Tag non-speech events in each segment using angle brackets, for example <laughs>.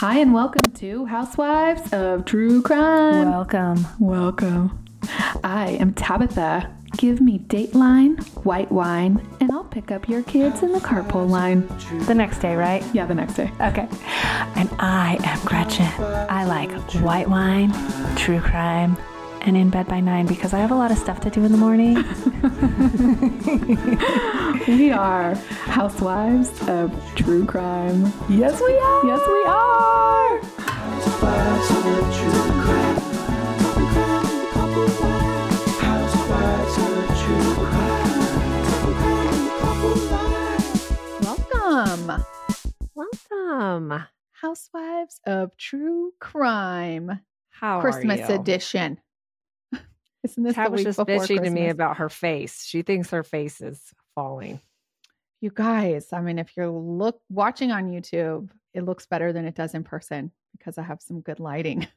Hi, and welcome to Housewives of True Crime. Welcome. Welcome. I am Tabitha. Give me Dateline, white wine, and I'll pick up your kids in the carpool line. The next day, right? Yeah, the next day. Okay. And I am Gretchen. I like white wine, true crime, and in bed by nine because I have a lot of stuff to do in the morning. <laughs> <laughs> We are Housewives of True Crime. yes, we are. Yes, we are. Welcome, Welcome. Housewives of True Crime, How Christmas are you? edition. <laughs> Isn't this Tab the was week just before bitching to me about her face. She thinks her face is falling. You guys, I mean, if you're look watching on YouTube, it looks better than it does in person because I have some good lighting. <laughs>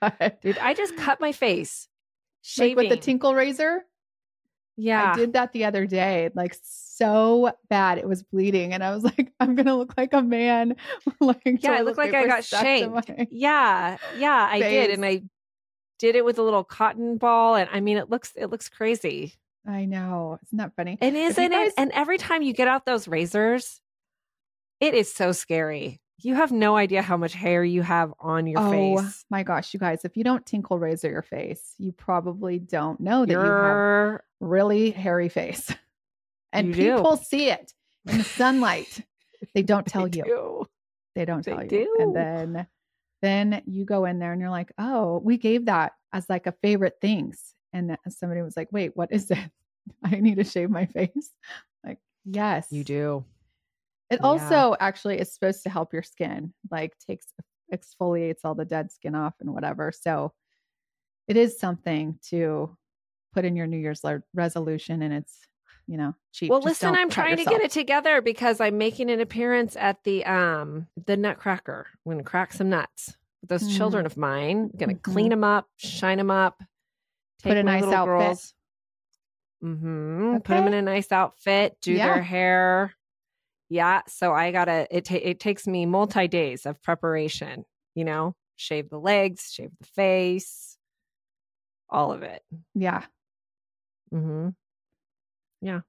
But, Dude, I just cut my face. like with the tinkle razor, yeah. I did that the other day, like so bad it was bleeding, and I was <laughs> like, I'm gonna look like a man. <laughs> like Yeah, I look like I got to shanked. my- Yeah, yeah, I did, and I did it with a little cotton ball, and I mean, it looks it looks crazy, I know, isn't that funny? And isn't guys- it? And every time you get out those razors, it is so scary. You have no idea how much hair you have on your oh face. Oh my gosh, you guys, if you don't tinkle razor your face, you probably don't know that you have You're really hairy face. <laughs> And You do. people see it in the sunlight. <laughs> They don't tell They you. do. They don't They tell you. do. And then then you go in there and you're like, "Oh, we gave that as like a favorite things." And somebody was like, "Wait, what is it? <laughs> I need to shave my face." <laughs> Like, "Yes." You do. It Yeah. also actually is supposed to help your skin, like takes exfoliates all the dead skin off and whatever. So it is something to put in your New Year's resolution and it's, you know, cheap. Well, Just listen, I'm trying to get it together because I'm making an appearance at the um the Nutcracker. I'm gonna crack some nuts those Mm. children of mine. gonna Mhm. clean them up, shine them up, Put a nice outfit. Mm-hmm. Put them in a nice outfit. Do Yeah. their hair. Yeah. So I gotta. It ta- it takes me multi days of preparation. You know, shave the legs, shave the face, all of it. Yeah. Mm-hmm. Yeah.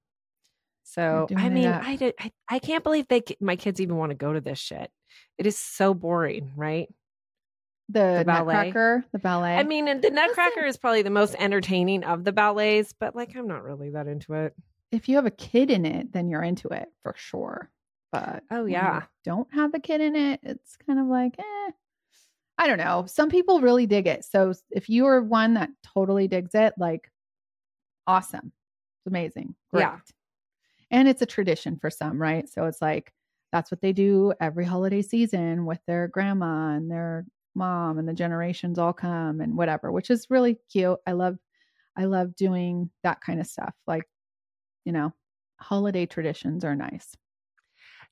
So I mean. I did. I, I can't believe they my kids even want to go to this shit. It is so boring, right? The, The. Nutcracker, the ballet. I mean, the Nutcracker is probably the most entertaining of the ballets, but like, I'm not really that into it. if you have a kid in it, then you're into it for sure. But Oh, yeah. don't have a kid in it, it's kind of like, eh. I don't know. Some people really dig it. So if you are one that totally digs it, like, awesome, it's amazing, great. Yeah. And it's a tradition for some, right? So it's like that's what they do every holiday season with their grandma and their mom, and the generations all come and whatever, which is really cute. I love, I love doing that kind of stuff. Like, you know, holiday traditions are nice.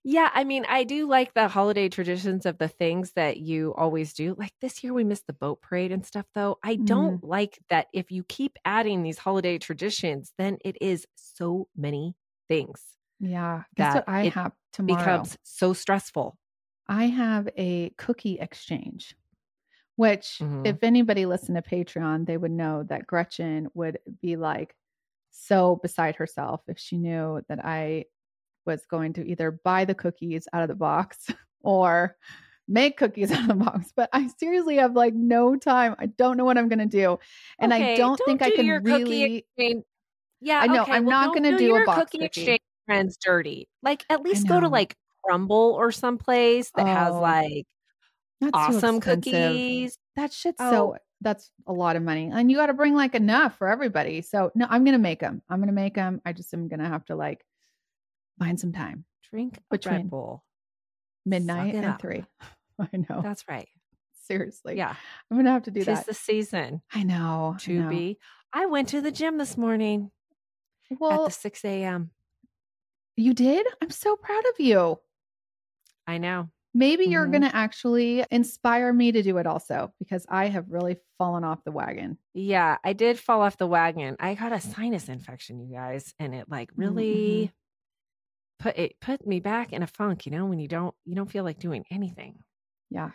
Yeah, I mean, I do like the holiday traditions of the things that you always do. Like this year, we missed the boat parade and stuff, though. I don't mm-hmm. like that if you keep adding these holiday traditions, then it is so many things. Yeah. that's That what I have tomorrow? Becomes so stressful. I have a cookie exchange, which, Mhm. if anybody listened to Patreon, they would know that Gretchen would be like so beside herself if she knew that I was going to either buy the cookies out of the box <laughs> or make cookies <laughs> out of the box. But I seriously have like no time. I don't know what I'm going to do. And I Okay, don't, think I can your really. exchange. Yeah, I know, okay, I'm well, not gonna do a box cookie cookie. exchange friends dirty. Like at least go to like Crumbl or someplace that has Oh, like That's awesome cookies. That shit's Oh. so that's a lot of money. And you got to bring like enough for everybody. So no, I'm going to make them. I'm going to make them. I just am going to have to like find some time. Drink a Between Red Bull. Midnight and up. 3. <laughs> I know. That's right. Seriously. Yeah. I'm going to have to do Tis that. the season I know. I to know. be. I went to the gym this morning at Well, the 6 a.m. you did? I'm so proud of you. I know. Maybe you're Mhm. going to actually inspire me to do it also because I have really fallen off the wagon. Yeah, I did fall off the wagon. I got a sinus infection, you guys, and it like Mm-hmm. really put it put me back in a funk, you know, when you don't you don't feel like doing anything. Yeah.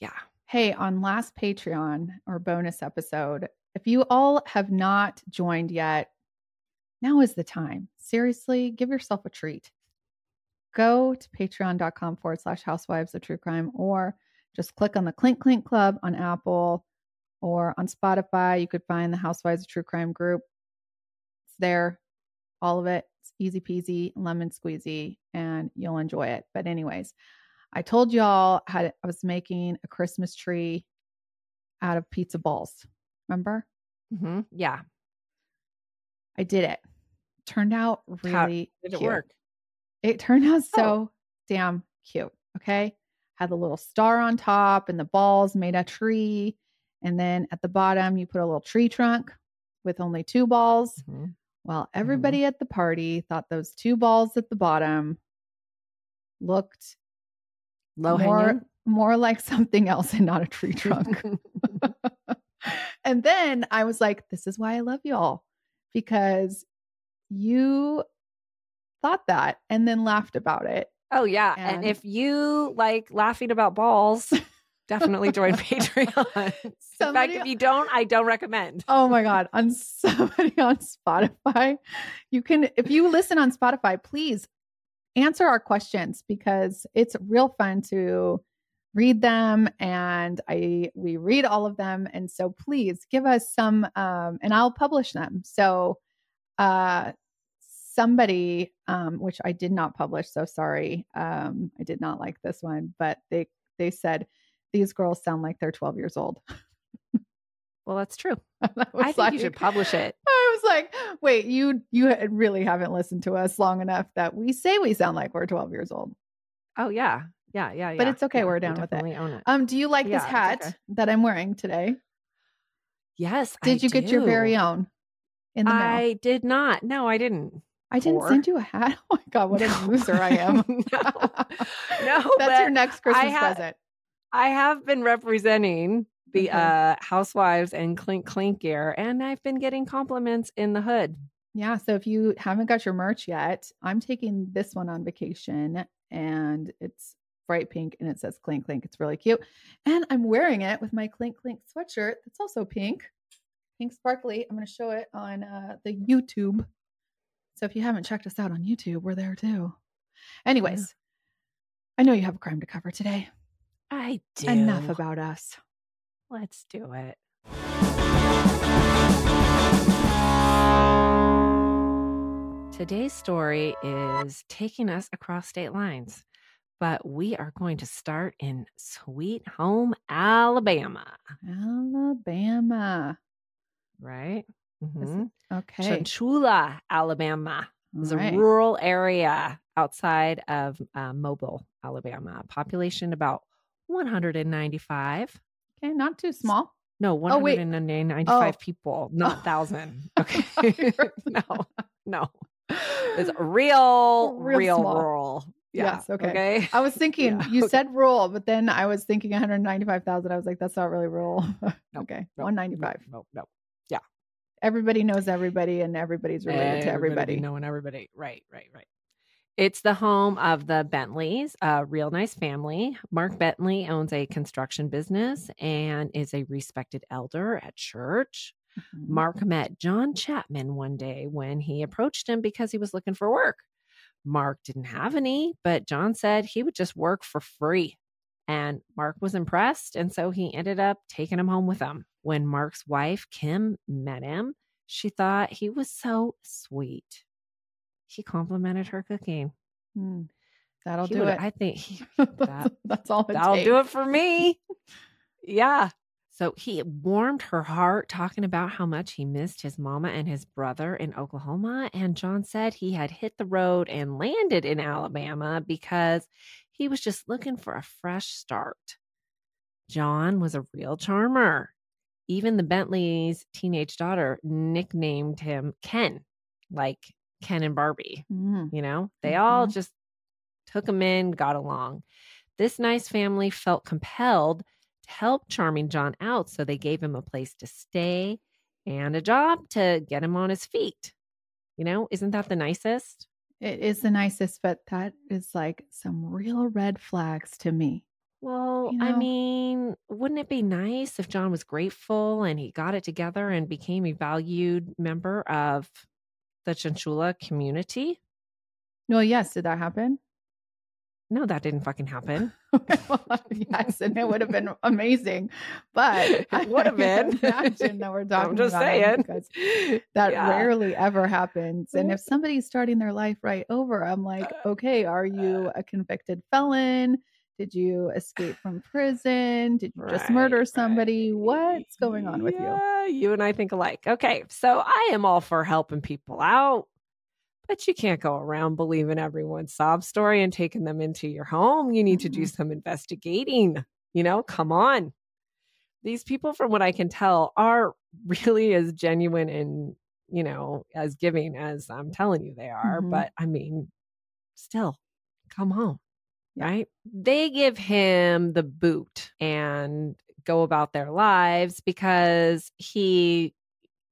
Yeah. Hey, on last Patreon or bonus episode, if you all have not joined yet, now is the time. Seriously, give yourself a treat. Go to patreon.com forward slash housewives of true crime or just click on the Clink Clink Club on Apple or on Spotify. You could find the Housewives of True Crime group. It's there, all of it. It's easy peasy, lemon squeezy, and you'll enjoy it. But, anyways, I told y'all how I was making a Christmas tree out of pizza balls. Remember? Mm-hmm. Yeah. I did it. Turned out really How did it cute. work? It turned out so Oh. damn cute. Okay. Had the little star on top and the balls made a tree. And then at the bottom, you put a little tree trunk with only two balls. Mhm. Well, everybody at the party thought those two balls at the bottom looked Low more, more like <laughs> something else and not a tree trunk. <laughs> <laughs> and then I was like, this is why I love y'all because you thought that and then laughed about it. oh yeah. And, And- if you like laughing about balls, definitely join <laughs> Patreon. <laughs> In fact, if you don't, I don't recommend. Oh my God. <laughs> On somebody on Spotify, you can, if you listen on Spotify, please answer our questions because it's real fun to read them and I we read all of them and so please give us some um and I'll publish them. So uh somebody um which I did not publish so sorry. Um I did not like this one but they they said these girls sound like they're 12 years old. <laughs> Well, that's true. <laughs> I, was I think you should publish it. <laughs> I was like, wait, you you really haven't listened to us long enough that we say we sound like we're 12 years old. Oh yeah. Yeah, yeah, yeah. But it's okay, Yeah, we're we down with it. it. Um, do you like Yeah, this hat okay. that I'm wearing today? Yes. Did I you get your very own in the mail? I did not. No, I didn't. I didn't send you a hat. <laughs> Oh my god, what No. a loser I am. <laughs> no. No, <laughs> That's your next Christmas ha- present. I have been representing the Okay. uh housewives and clink clink gear and I've been getting compliments in the hood. Yeah. So if you haven't got your merch yet, I'm taking this one on vacation and it's bright pink and it says clink clink. It's really cute. And I'm wearing it with my clink clink sweatshirt that's also pink, pink sparkly. I'm going to show it on uh, the YouTube. So if you haven't checked us out on YouTube, we're there too. Anyways, I know you have a crime to cover today. I do. Enough about us. Let's do it. Today's story is taking us across state lines, but we are going to start in Sweet Home, Alabama, Alabama. right? Mhm. Okay. Chinchula, Alabama. is All a rural area outside of uh, Mobile, Alabama. Population about 195. Okay. Not too small. No, Oh, 195 Oh. people, <laughs> not Oh. thousand. Okay. <laughs> <laughs> No, no. It's real, Real real, rural. Yeah. Yes, okay. Okay. I was thinking Yeah, you said rural, but then I was thinking 195,000. I was like, that's not really rural. Nope, okay, Nope, 195. No, no. Everybody knows everybody, and everybody's related to everybody. Knowing everybody. Right, right, right. It's the home of the Bentleys, a real nice family. Mark Bentley owns a construction business and is a respected elder at church. Mhm. Mark met John Chapman one day when he approached him because he was looking for work. Mark didn't have any, but John said he would just work for free. And Mark was impressed. And so he ended up taking him home with him. When Mark's wife, Kim, met him, she thought he was so sweet. He complimented her cooking. Hmm. That'll He do would- it. I think he, <laughs> that's, that- that's all That'll takes. do it for me. <laughs> yeah. So he warmed her heart talking about how much he missed his mama and his brother in Oklahoma. And John said he had hit the road and landed in Alabama because he was just looking for a fresh start. John was a real charmer. Even the Bentley's teenage daughter nicknamed him Ken, like Ken and Barbie. Mm. You know, they all Mhm. just took him in, got along. This nice family felt compelled to help Charming John out, so they gave him a place to stay and a job to get him on his feet. You know, isn't that the nicest? It is the nicest, but that is like some real red flags to me. Well, You I mean, wouldn't it be nice if John was grateful and he got it together and became a valued member of the Chinchula community? Well, yes. Did that happen? No, that didn't fucking happen. <laughs> Well, <laughs> yes, and it would have been amazing, but <laughs> It would have been. Imagine that we're talking I'm just saying. because that Yeah. rarely ever happens. And if somebody's starting their life right over, I'm like, Uh, okay, are you a convicted felon? Did you escape from prison? Did you just murder somebody? right. What's going on with you? Yeah, you and I think alike. Okay, so I am all for helping people out, but you can't go around believing everyone's sob story and taking them into your home. You need to do Mhm. some investigating. You know, come on. These people, from what I can tell, are really as genuine and, you know, as giving as I'm telling you they are. Mhm. But I mean, still, come home Yeah. right? They give him the boot and go about their lives because he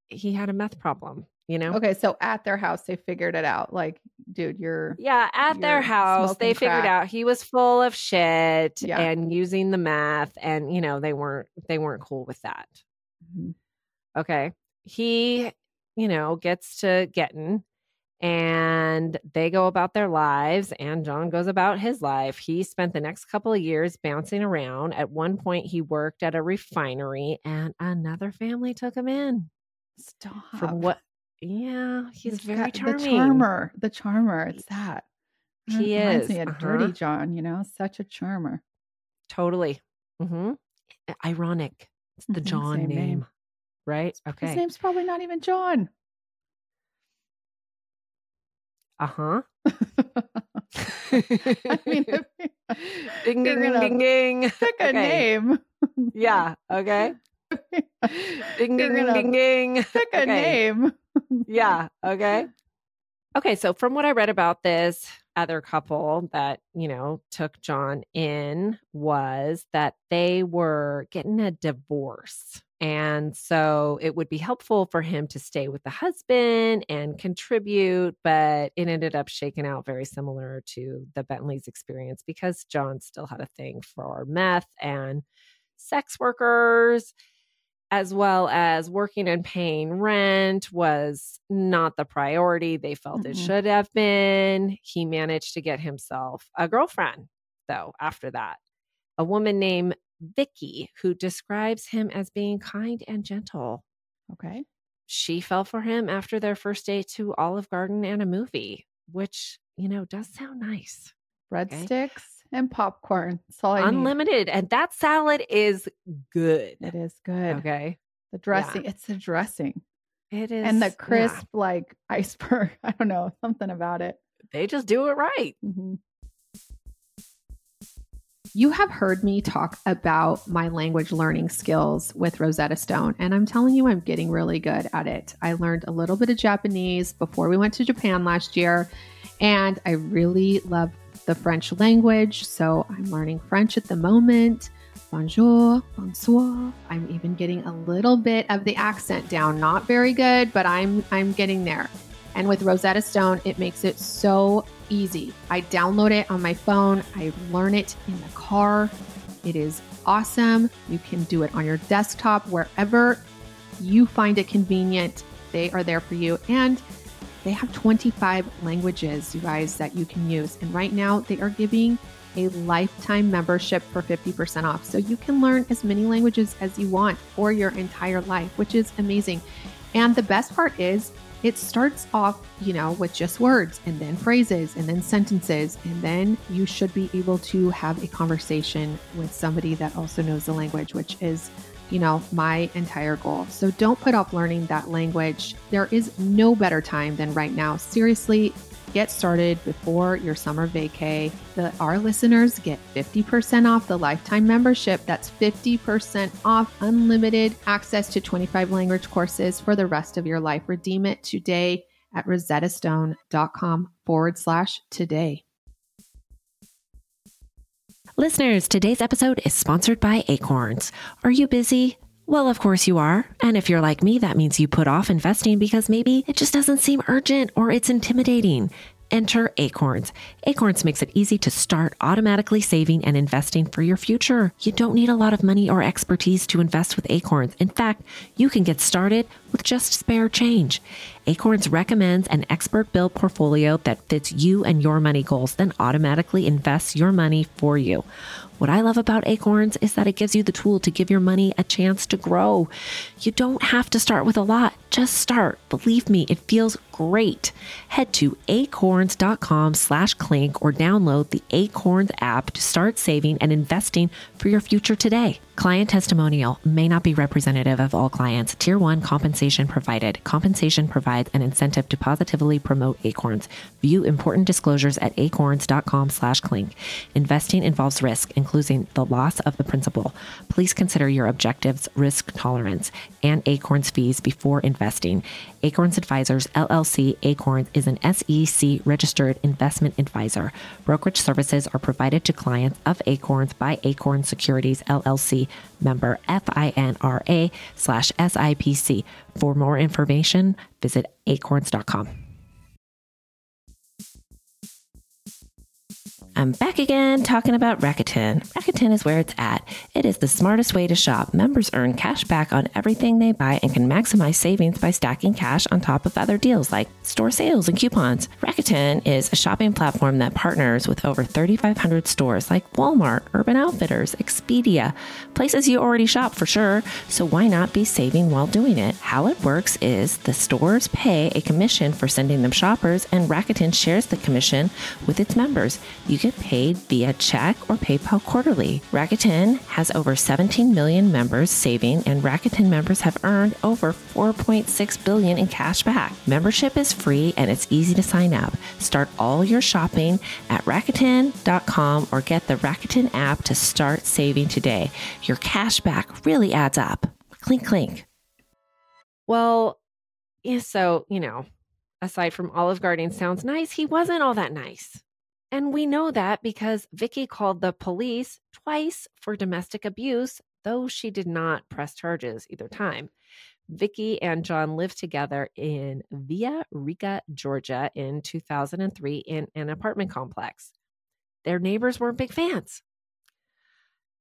he had a meth problem, you know? Okay, so at their house, they figured it out. Like, dude, you're Yeah, at their You're house, they smoking figured out he was full of shit Yeah. and using the meth and you know, they weren't they weren't cool with that. Mhm. Okay. He, you know, gets to getting and they go about their lives and John goes about his life. He spent the next couple of years bouncing around. At one point he worked at a refinery and another family took him in. stop. From what Yeah, he's very charming. The charmer, the charmer. It's that. He It reminds is, me of uh-huh. Dirty John. You know, such a charmer. Totally. mm-hmm. Ironic. It's the Mhm, John name. name. Right? His name's probably not even John. Uh-huh. <laughs> I mean, <laughs> ding ding <laughs> ding ding. pick a Okay. name. Yeah. Okay. Ding ding ding ding ding. Pick a Okay. name. Yeah. Okay. Okay. So from what I read about this other couple that, you know, took John in was that they were getting a divorce. And so it would be helpful for him to stay with the husband and contribute, but it ended up shaking out very similar to the Bentley's experience because John still had a thing for meth and sex workers as well as working and paying rent was not the priority they felt it Mhm. should have been. He managed to get himself a girlfriend, though, after that. A woman named Vicky, who describes him as being kind and gentle. Okay. She fell for him after their first date to Olive Garden and a movie, which, you know, does sound nice. Breadsticks and popcorn. That's all I need. Unlimited. And that salad is good. It is good. Okay. The dressing. It's the dressing It is. and the yeah, crisp, like <laughs> iceberg. I don't know something about it. they just do it right. Mhm. You have heard me talk about my language learning skills with Rosetta Stone, and I'm telling you, I'm getting really good at it. I learned a little bit of Japanese before we went to Japan last year, and I really love the French language. So I'm learning French at the moment. Bonjour, bonsoir. I'm even getting a little bit of the accent down. Not very good, but I'm I'm getting there. And with Rosetta Stone, it makes it so easy. I download it on my phone, I learn it in the car. It is awesome. You can do it on your desktop, wherever you find it convenient. They are there for you. And they have 25 languages, you guys, that you can use. And right now, they are giving a lifetime membership for 50% off. So you can learn as many languages as you want for your entire life, which is amazing. And the best part is, it starts off, you know, with just words and then phrases and then sentences. And then you should be able to have a conversation with somebody that also knows the language, which is, you know, my entire goal. So don't put off learning that language. There is no better time than right now. Seriously, get started before your summer vacay. The, our listeners get 50% off the lifetime membership. That's 50% off unlimited access to 25 language courses for the rest of your life. Redeem it today at rosettastone.com forward slash today. Listeners, today's episode is sponsored by Acorns. Are you busy? Well, of course you are. And if you're like me, that means you put off investing because maybe it just doesn't seem urgent or it's intimidating. Enter Acorns. Acorns makes it easy to start automatically saving and investing for your future. You don't need a lot of money or expertise to invest with Acorns. In fact, you can get started with just spare change. Acorns recommends an expert built portfolio that fits you and your money goals, then automatically invests your money for you. What I love about Acorns is that it gives you the tool to give your money a chance to grow. You don't have to start with a lot, just start. Believe me, it feels great. Head to acorns.com slash clink or download the Acorns app to start saving and investing for your future today. Client testimonial may not be representative of all clients. Tier 1 compensation provided. Compensation provides an incentive to positively promote Acorns. View important disclosures at acorns.com slash clink. Investing involves risk, including the loss of the principal. Please consider your objectives, risk tolerance, and Acorns fees before investing. Acorns Advisors LLC Acorns is an SEC registered investment advisor. Brokerage services are provided to clients of Acorns by Acorns Securities LLC member FINRA slash SIPC. For more information, visit acorns.com. I'm back again talking about Rakuten. Rakuten is where it's at. It is the smartest way to shop. Members earn cash back on everything they buy and can maximize savings by stacking cash on top of other deals like store sales and coupons. Rakuten is a shopping platform that partners with over 3,500 stores like Walmart, Urban Outfitters, Expedia, places you already shop for sure. So why not be saving while doing it? How it works is the stores pay a commission for sending them shoppers, and Rakuten shares the commission with its members. You can get paid via check or PayPal quarterly. Rakuten has over 17 million members saving, and Rakuten members have earned over 4.6 billion in cash back. Membership is free and it's easy to sign up. Start all your shopping at Rakuten.com or get the Rakuten app to start saving today. Your cash back really adds up. Clink, clink. Well, so, you know, aside from Olive Garden sounds nice, he wasn't all that nice. And we know that because Vicky called the police twice for domestic abuse, though she did not press charges either time. Vicky and John lived together in Villa Rica, Georgia in 2003 in an apartment complex. Their neighbors weren't big fans.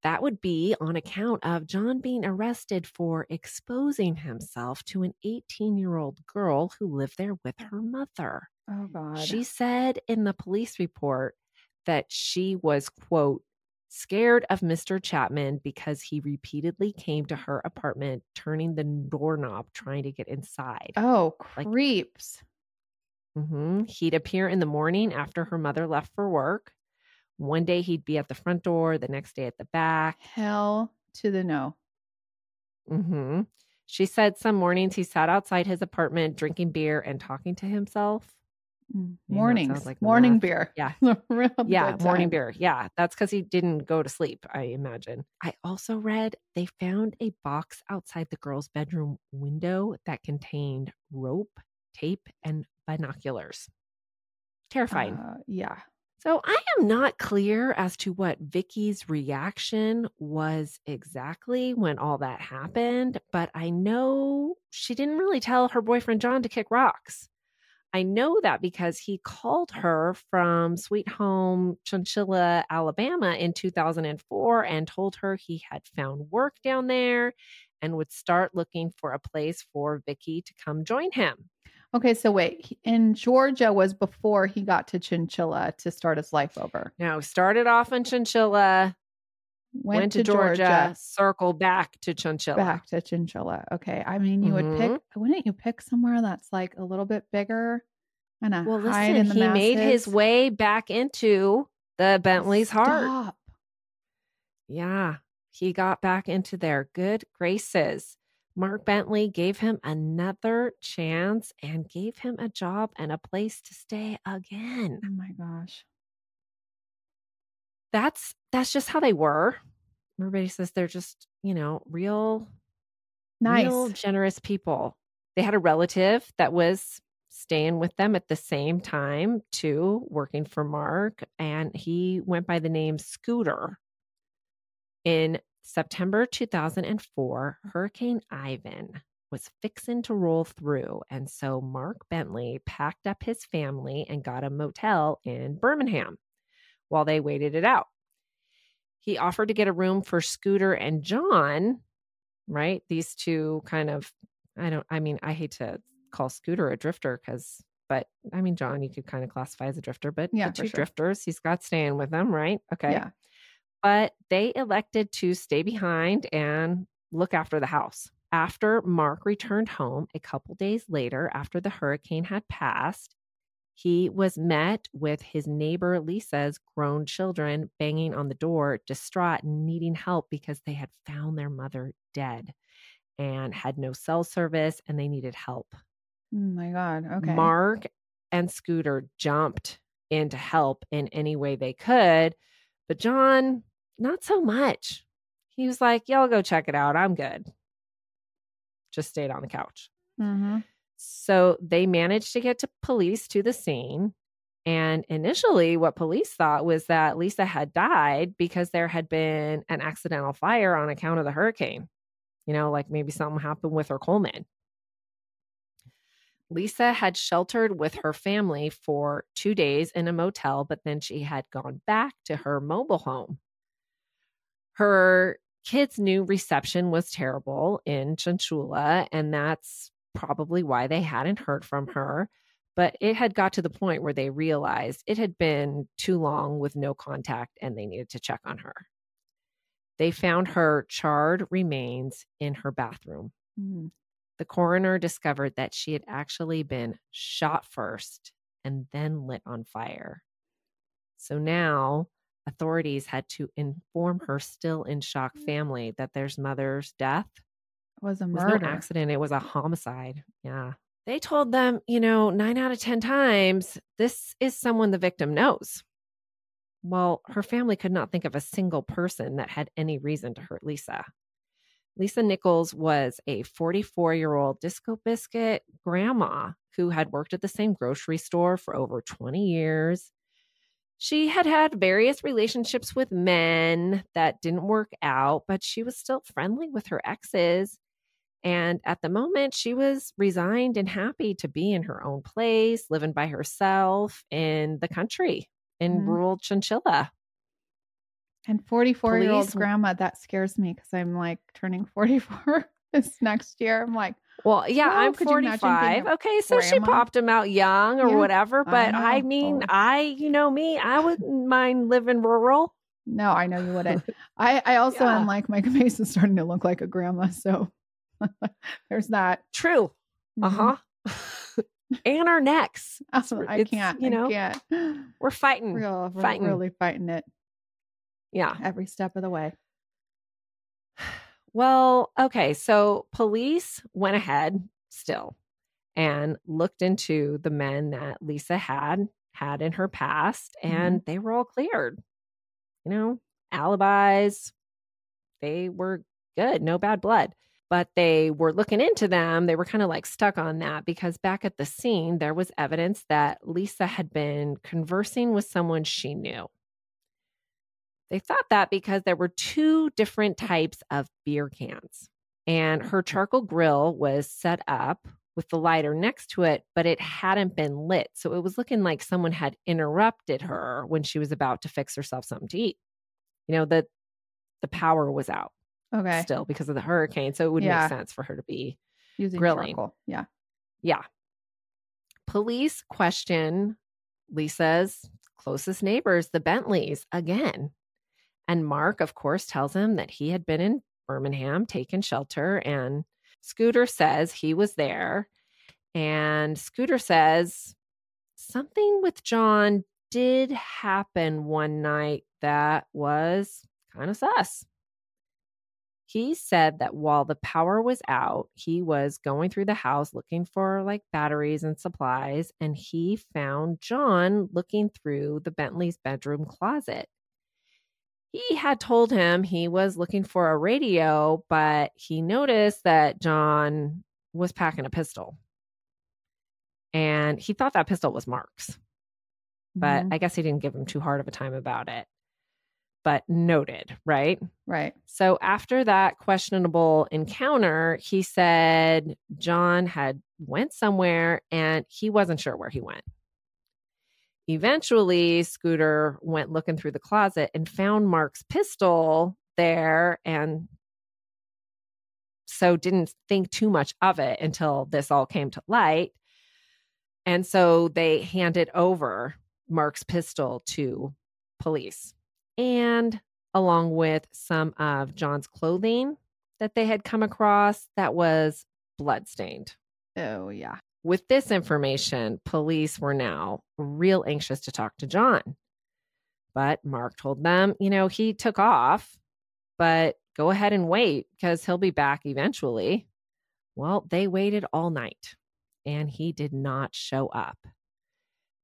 That would be on account of John being arrested for exposing himself to an 18 year old girl who lived there with her mother. Oh, God. She said in the police report that she was, quote, scared of Mr. Chapman because he repeatedly came to her apartment, turning the doorknob, trying to get inside. Oh, creeps. Like, mm-hmm. He'd appear in the morning after her mother left for work. One day he'd be at the front door, the next day at the back. Hell to the no. Mm-hmm. She said some mornings he sat outside his apartment drinking beer and talking to himself. Mm, mornings, like morning beer. Yeah. <laughs> yeah. Morning beer. Yeah. That's because he didn't go to sleep, I imagine. I also read they found a box outside the girl's bedroom window that contained rope, tape, and binoculars. Terrifying. Uh, yeah. So I am not clear as to what Vicky's reaction was exactly when all that happened, but I know she didn't really tell her boyfriend John to kick rocks. I know that because he called her from Sweet Home Chinchula, Alabama in 2004 and told her he had found work down there and would start looking for a place for Vicky to come join him. Okay, so wait, in Georgia was before he got to Chinchula to start his life over. No, started off in Chinchula, went, went to, to Georgia, Georgia, circle back to Chinchula. Back to Chinchula. Okay. I mean, you mm-hmm. would pick, mm-hmm. wouldn't you pick somewhere that's like a little bit bigger and a well, listen, he masses? made his way back into the Bentley's Stop. heart. Yeah, he got back into their good graces. Mark Bentley gave him another chance and gave him a job and a place to stay again. Oh my gosh. That's that's just how they were. Everybody says they're just, you know, real nice, real generous people. They had a relative that was staying with them at the same time too, working for Mark, and he went by the name Scooter. In September 2004, Hurricane Ivan was fixing to roll through. And so Mark Bentley packed up his family and got a motel in Birmingham while they waited it out. He offered to get a room for Scooter and John, right? These two kind of, I don't, I mean, I hate to call Scooter a drifter because, but I mean, John, you could kind of classify as a drifter, but Yeah, the two sure. drifters, he's got staying with them, right? Okay. Yeah. But they elected to stay behind and look after the house. After Mark returned home a couple days later, after the hurricane had passed, he was met with his neighbor Lisa's grown children banging on the door, distraught and needing help because they had found their mother dead and had no cell service and they needed help. Oh my God. Okay. Mark and Scooter jumped in to help in any way they could, but John, not so much. He was like, Y'all go check it out. I'm good. Just stayed on the couch. hmm So they managed to get to police to the scene. And initially, what police thought was that Lisa had died because there had been an accidental fire on account of the hurricane. You know, like maybe something happened with her Coleman. Lisa had sheltered with her family for two days in a motel, but then she had gone back to her mobile home. Her kids' new reception was terrible in Chinchula, and that's probably why they hadn't heard from her. But it had got to the point where they realized it had been too long with no contact and they needed to check on her. They found her charred remains in her bathroom. Mm. The coroner discovered that she had actually been shot first and then lit on fire. So now authorities had to inform her still in shock mm. family that their mother's death It was a was murder. no accident. It was a homicide. Yeah. They told them, you know, nine out of 10 times, this is someone the victim knows. Well, her family could not think of a single person that had any reason to hurt Lisa. Lisa Nichols was a 44 year old disco biscuit grandma who had worked at the same grocery store for over 20 years. She had had various relationships with men that didn't work out, but she was still friendly with her exes. And at the moment, she was resigned and happy to be in her own place, living by herself in the country in Mhm. rural Chinchula. And 44 year old grandma, that scares me because I'm like turning 44 <laughs> this next year. I'm like, Well, yeah, Well, I'm could you imagine being 45. Okay, so she popped him out young or Yeah, whatever. I But I, know. mean, Oh. I, you know me, I wouldn't mind living rural. no, I know you wouldn't. <laughs> I, I also Yeah. am like, Micah Mason's starting to look like a grandma. So <laughs> there's that. True. Uh Mhm. huh. and our necks. <laughs> It's- I it's, can't. you know, I can't. <gasps> We're fighting. Real, we're fighting. really fighting it Yeah. every step of the way. Well, okay. So police went ahead still and looked into the men that Lisa had had in her past, mm-hmm. and they were all cleared. You know, alibis, they were good, no bad blood. But they were looking into them. They were kind of like stuck on that because back at the scene, there was evidence that Lisa had been conversing with someone she knew. They thought that because there were two different types of beer cans, and her mm-hmm. charcoal grill was set up with the lighter next to it, but it hadn't been lit. So it was looking like someone had interrupted her when she was about to fix herself something to eat. You know, the the power was out Okay. still because of the hurricane. So it would Yeah. make sense for her to be Using grilling. charcoal. Yeah. yeah. Police question Lisa's closest neighbors, the Bentleys, again. And Mark, of course, tells him that he had been in Birmingham taking shelter. And Scooter says he was there. And Scooter says something with John did happen one night that was kind of sus. He said that while the power was out, he was going through the house looking for like batteries and supplies, and he found John looking through the Bentley's bedroom closet. He had told him he was looking for a radio, but he noticed that John was packing a pistol. And he thought that pistol was Mark's but Mhm. I guess he didn't give him too hard of a time about it. but noted, right? Right. So after that questionable encounter, he said John had went somewhere and he wasn't sure where he went. Eventually, Scooter went looking through the closet and found Mark's pistol there and so didn't think too much of it until this all came to light. And so they handed over Mark's pistol to police and along with some of John's clothing that they had come across that was bloodstained. Oh, yeah. With this information, police were now real anxious to talk to John. But Mark told them, you know, he took off, but go ahead and wait because he'll be back eventually. Well, they waited all night and he did not show up.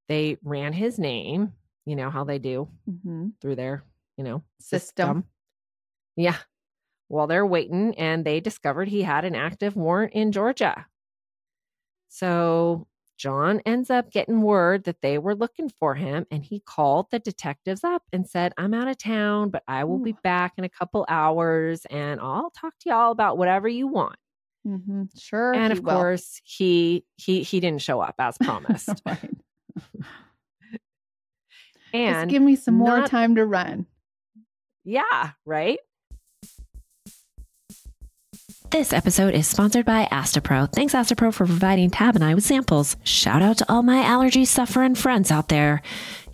They ran his name, you know how they do Mm-hmm. through their, you know, System. system. Yeah. While they're waiting, and they discovered he had an active warrant in Georgia. So John ends up getting word that they were looking for him, and he called the detectives up and said, I'm out of town, but I will be back in a couple hours and I'll talk to y'all about whatever you want. Mm-hmm. Sure. and of will. course, he he he didn't show up as <laughs> promised. <laughs> and Just give me some more not- time to run. yeah, right? This episode is sponsored by Astepro. Thanks, Astepro, for providing Tab and I with samples. Shout out to all my allergy suffering friends out there.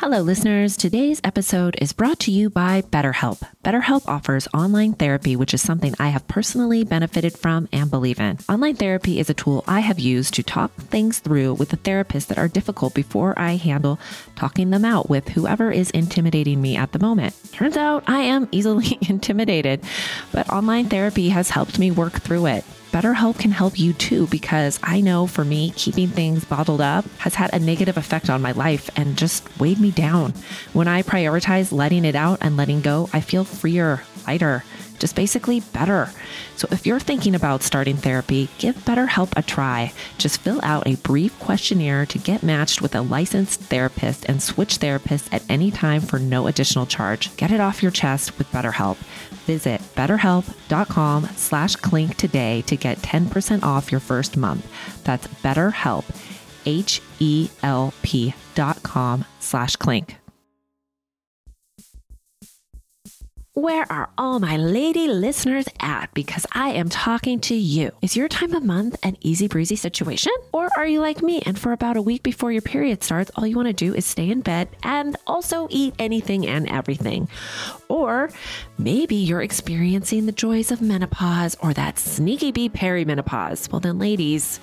Hello, listeners. Today's episode is brought to you by BetterHelp. BetterHelp offers online therapy, which is something I have personally benefited from and believe in. Online therapy is a tool I have used to talk things through with a therapist that are difficult before I handle talking them out with whoever is intimidating me at the moment. Turns out I am easily <laughs> intimidated, but online therapy has helped me work through it. BetterHelp can help you too because I know for me, keeping things bottled up has had a negative effect on my life and just weighed me down. When I prioritize letting it out and letting go, I feel freer, lighter, just basically better. So if you're thinking about starting therapy, give BetterHelp a try. Just fill out a brief questionnaire to get matched with a licensed therapist and switch therapists at any time for no additional charge. Get it off your chest with BetterHelp. Visit betterhelp.com slash clink today to get 10% off your first month. That's betterhelp, H-E-L-P dot com slash clink. Where are all my lady listeners at? Because I am talking to you. Is your time of month an easy breezy situation? Or are you like me and for about a week before your period starts, all you want to do is stay in bed and also eat anything and everything? Or maybe you're experiencing the joys of menopause or that sneaky bee perimenopause. Well, then, ladies,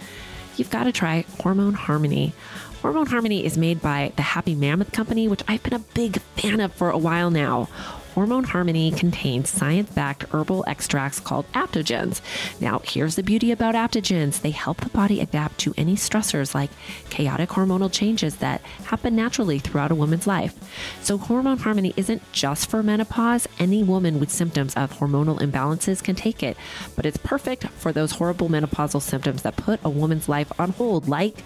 you've got to try Hormone Harmony. Hormone Harmony is made by the Happy Mammoth Company, which I've been a big fan of for a while now. Hormone Harmony contains science backed herbal extracts called adaptogens. Now, here's the beauty about adaptogens they help the body adapt to any stressors like chaotic hormonal changes that happen naturally throughout a woman's life. So, Hormone Harmony isn't just for menopause. Any woman with symptoms of hormonal imbalances can take it, but it's perfect for those horrible menopausal symptoms that put a woman's life on hold, like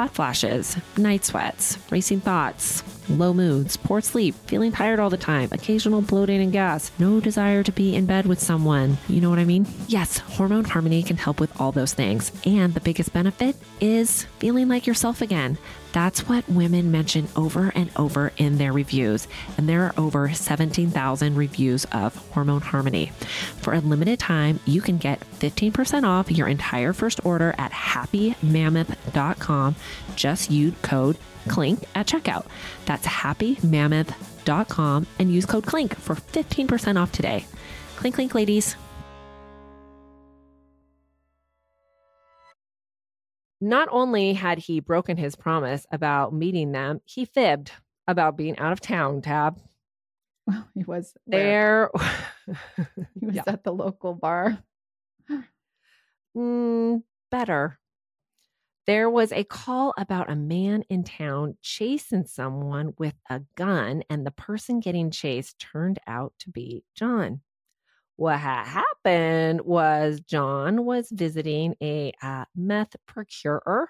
hot flashes, night sweats, racing thoughts, low moods, poor sleep, feeling tired all the time, occasional bloating and gas, no desire to be in bed with someone. You know what I mean? Yes, Hormone Harmony can help with all those things. And the biggest benefit is feeling like yourself again. That's what women mention over and over in their reviews, and there are over 17,000 reviews of Hormone Harmony. For a limited time, you can get 15% off your entire first order at happymammoth.com. Just use code CLINK at checkout. That's happymammoth.com and use code CLINK for 15% off today. Clink, clink, ladies. Not only had he broken his promise about meeting them, he fibbed about being out of town, Tab. Well, he was? There, <laughs> He was Yeah. at the local bar. Mm, better. There was a call about a man in town chasing someone with a gun, and the person getting chased turned out to be John. What had happened was John was visiting a uh, meth procurer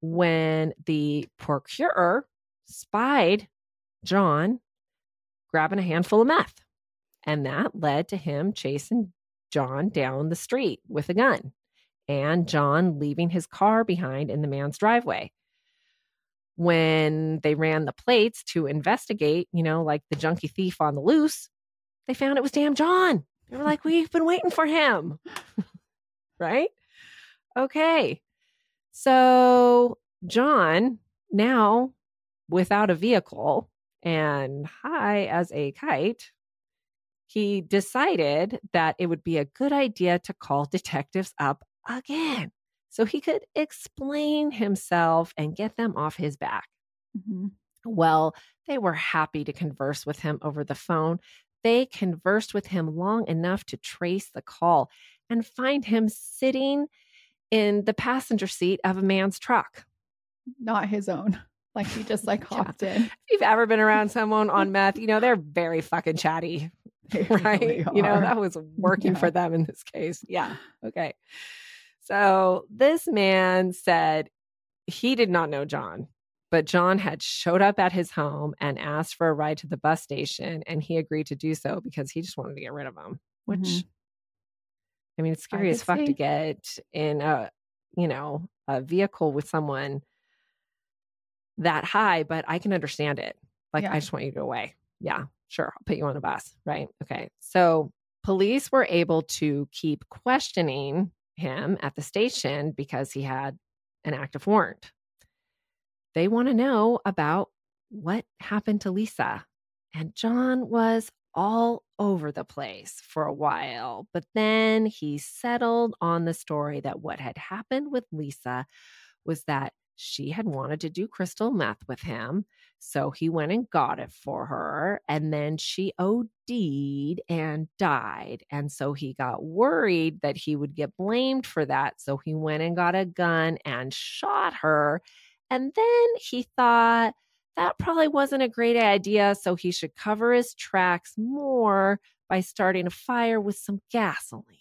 when the procurer spied John grabbing a handful of meth. And that led to him chasing John down the street with a gun and John leaving his car behind in the man's driveway. When they ran the plates to investigate, you know, like the junkie thief on the loose, they found it was damn John. They were like, we've been waiting for him. <laughs> right? Okay. So, John, now without a vehicle and high as a kite, he decided that it would be a good idea to call detectives up again so he could explain himself and get them off his back. Mhm. Well, they were happy to converse with him over the phone. They conversed with him long enough to trace the call and find him sitting in the passenger seat of a man's truck. Not his own. Like he just like <laughs> Yeah. hopped in. If you've ever been around someone on <laughs> meth, you know, they're very fucking chatty. <laughs> They right? really You know, that was working Yeah. for them in this case. Yeah. Okay. So this man said he did not know John, but John had showed up at his home and asked for a ride to the bus station, and he agreed to do so because he just wanted to get rid of him. Which, Mhm. I mean, it's scary as fuck to get in a, you know, a vehicle with someone that high, but I can understand it. Like, Yeah. I just want you to go away. Yeah, sure. I'll put you on a bus. Right. Okay. So police were able to keep questioning him at the station because he had an active warrant. They want to know about what happened to Lisa. And John was all over the place for a while, but then he settled on the story that what had happened with Lisa was that she had wanted to do crystal meth with him. So he went and got it for her. And then she OD'd and died. And so he got worried that he would get blamed for that. So he went and got a gun and shot her. And then he thought that probably wasn't a great idea. So he should cover his tracks more by starting a fire with some gasoline.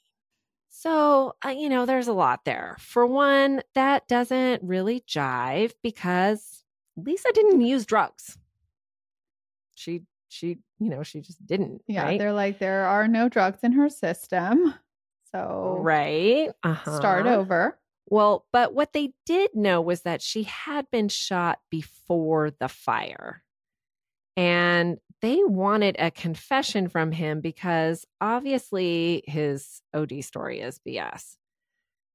So, uh, you know, there's a lot there. For one, that doesn't really jive because Lisa didn't use drugs. She, she, you know, she just didn't. Yeah, right? they're like there are no drugs in her system. So right. Uh-huh. start over. Well, but what they did know was that she had been shot before the fire. And they wanted a confession from him because obviously his OD story is BS.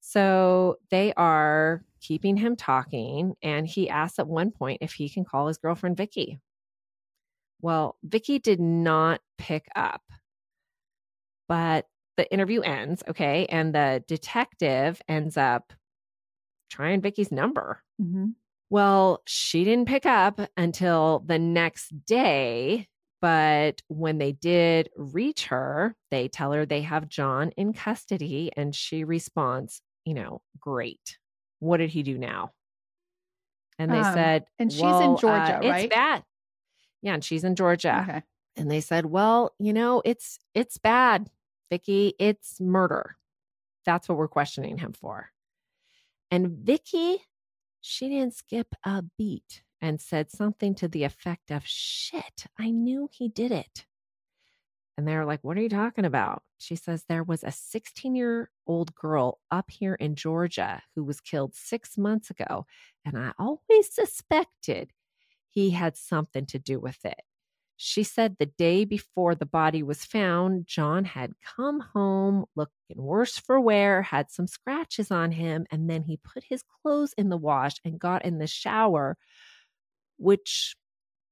So they are keeping him talking. And he asks at one point if he can call his girlfriend Vicky. Well, Vicky did not pick up. But the interview ends, okay, and the detective ends up trying Vicky's number. Mhm. Well, she didn't pick up until the next day. But when they did reach her, they tell her they have John in custody. And she responds, you know, great. What did he do now? And they Um, said, and she's in "Well, uh, Georgia, it's bad. Yeah, and she's in Georgia. Okay. And they said, "Well, you know, it's it's bad, Vicky. It's murder. That's what we're questioning him for." And Vicky, she didn't skip a beat and said something to the effect of, "Shit, I knew he did it." And they're like, What are you talking about? She says, There was a 16 year old girl up here in Georgia who was killed six months ago. And I always suspected he had something to do with it. She said the day before the body was found, John had come home looking worse for wear, had some scratches on him, and then he put his clothes in the wash and got in the shower, which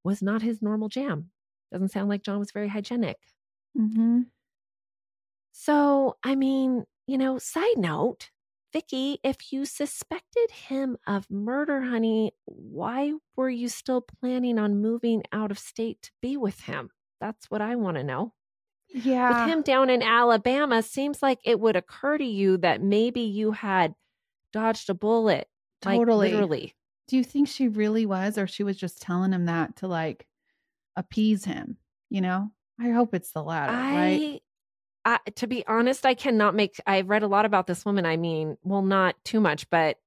was not his normal jam. Doesn't sound like John was very hygienic. Mm-hmm. So, I mean, you know, side note, Vicki, if you suspected him of murder, honey, why were you still planning on moving out of state to be with him? That's what I want to know. Yeah. With him down in Alabama, seems like it would occur to you that maybe you had dodged a bullet. Totally. Like, literally. Do you think she really was, or she was just telling him that to like appease him? You know, I hope it's the latter, I, right? I, to be honest, I cannot make. I've read a lot about this woman. I mean, well, not too much, but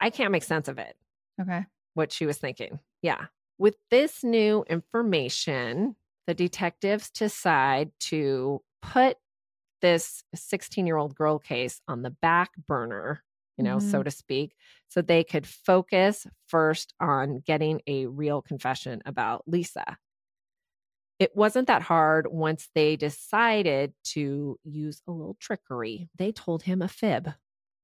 I can't make sense of it. Okay. What she was thinking. Yeah. With this new information, the detectives decide to put this 16 year old girl case on the back burner, you know, so Mhm. to speak, so they could focus first on getting a real confession about Lisa. It wasn't that hard once they decided to use a little trickery. They told him a fib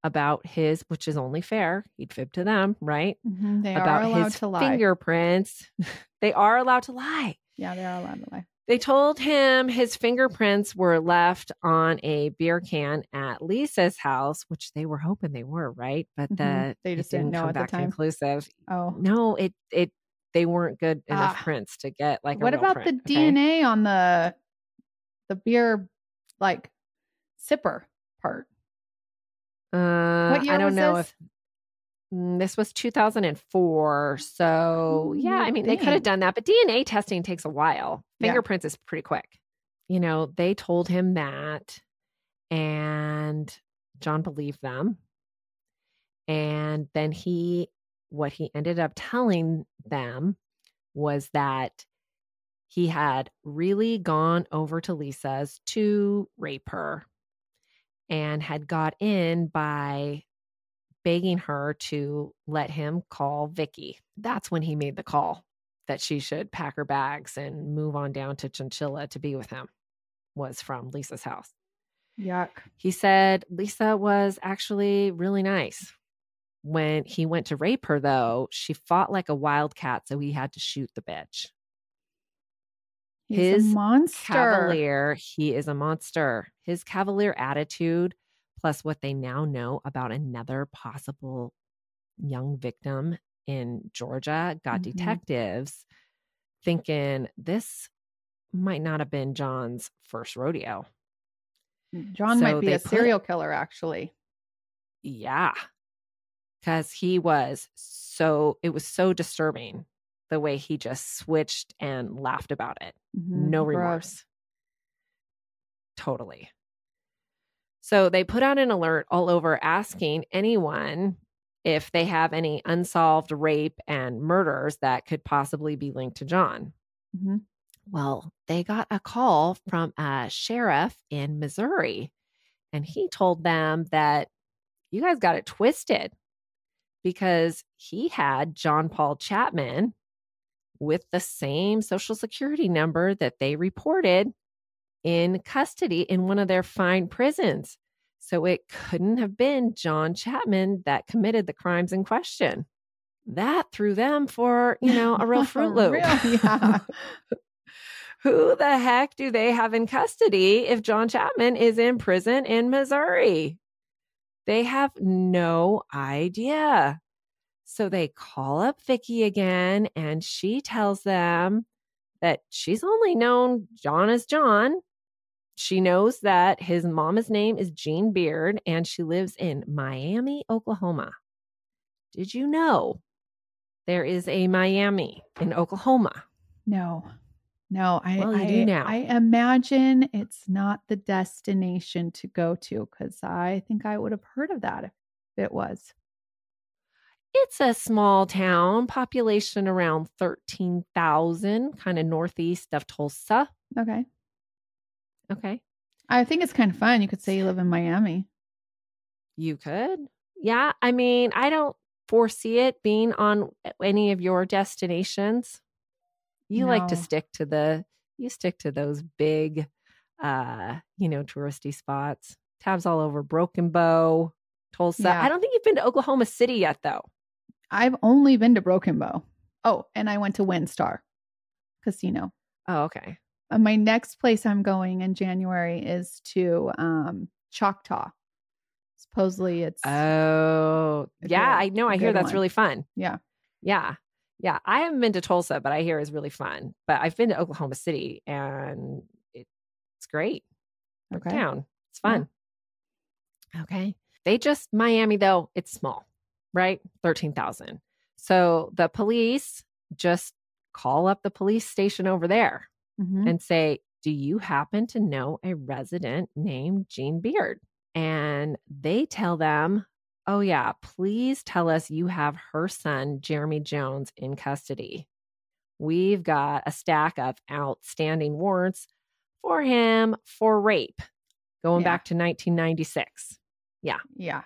about his, which is only fair. He'd fib to them, right? Mhm. They are allowed his to lie. fingerprints. <laughs> they are allowed to lie. Yeah, they are allowed to lie. They told him his fingerprints were left on a beer can at Lisa's house, which they were hoping they were, right? But Mhm. the They just didn't know come back time. conclusive. Oh, No, it it they weren't good enough Ah. prints to get like. a what about print, the okay? DNA on the the beer like sipper part? Uh, What year I don't know this? if Mm, this was 2004. So, yeah, I mean, they could have done that, but DNA testing takes a while. Yeah. Fingerprints is pretty quick. You know, they told him that, and John believed them. And then he, what he ended up telling them was that he had really gone over to Lisa's to rape her and had got in by begging her to let him call Vicky. That's when he made the call that she should pack her bags and move on down to Chinchula to be with him was from Lisa's house. Yuck. He said Lisa was actually really nice. When he went to rape her, though, she fought like a wildcat, so he had to shoot the bitch. He's His a monster. Cavalier, he is a monster. His cavalier attitude, plus what they now know about another possible young victim in Georgia, got Mhm. detectives thinking this might not have been John's first rodeo. John So might be a put- serial killer, actually. Yeah. Because he was so, it was so disturbing the way he just switched and laughed about it. Mhm. No Gross. remorse. Totally. So they put out an alert all over asking anyone if they have any unsolved rape and murders that could possibly be linked to John. Mhm. Well, they got a call from a sheriff in Missouri, and he told them that you guys got it twisted because he had John Paul Chapman with the same social security number that they reported in custody in one of their fine prisons. So it couldn't have been John Chapman that committed the crimes in question. That threw them for, you know, a real <laughs> Fruit Loop. Real- yeah. <laughs> Who the heck do they have in custody if John Chapman is in prison in Missouri? They have no idea. So they call up Vicky again and she tells them that she's only known John as John. She knows that his mama's name is Jean Beard and she lives in Miami, Oklahoma. Did you know there is a Miami in Oklahoma? No, no. I, Well, I, do now. I imagine it's not the destination to go to because I think I would have heard of that if it was. It's a small town, population around 13,000, kind of northeast of Tulsa. Okay. Okay. I think it's kind of fun. You could say you live in Miami. You could. Yeah. I mean, I don't foresee it being on any of your destinations. You like to stick to the you stick to those big uh, you know, touristy spots. Tabs all over Broken Bow, Tulsa. Yeah. I don't think you've been to Oklahoma City yet though. I've only been to Broken Bow. Oh, and I went to WinStar Casino. Oh, okay. Uh, my next place I'm going in January is to um, Choctaw. Supposedly it's Oh, yeah. I know. I hear that's one. really fun. yeah. Yeah. Yeah. I haven't been to Tulsa, but I hear is really fun. But I've been to Oklahoma City and it's great. Okay. Town. It's Yeah. fun. Okay. They just, Miami, though, it's small, right? 13,000. So the police just call up the police station over there Mhm. and say, Do you happen to know a resident named Jean Beard? And they tell them, Oh, yeah, please tell us you have her son, Jeremy Jones, in custody. We've got a stack of outstanding warrants for him for rape going Yeah. back to 1996. Yeah. Yeah.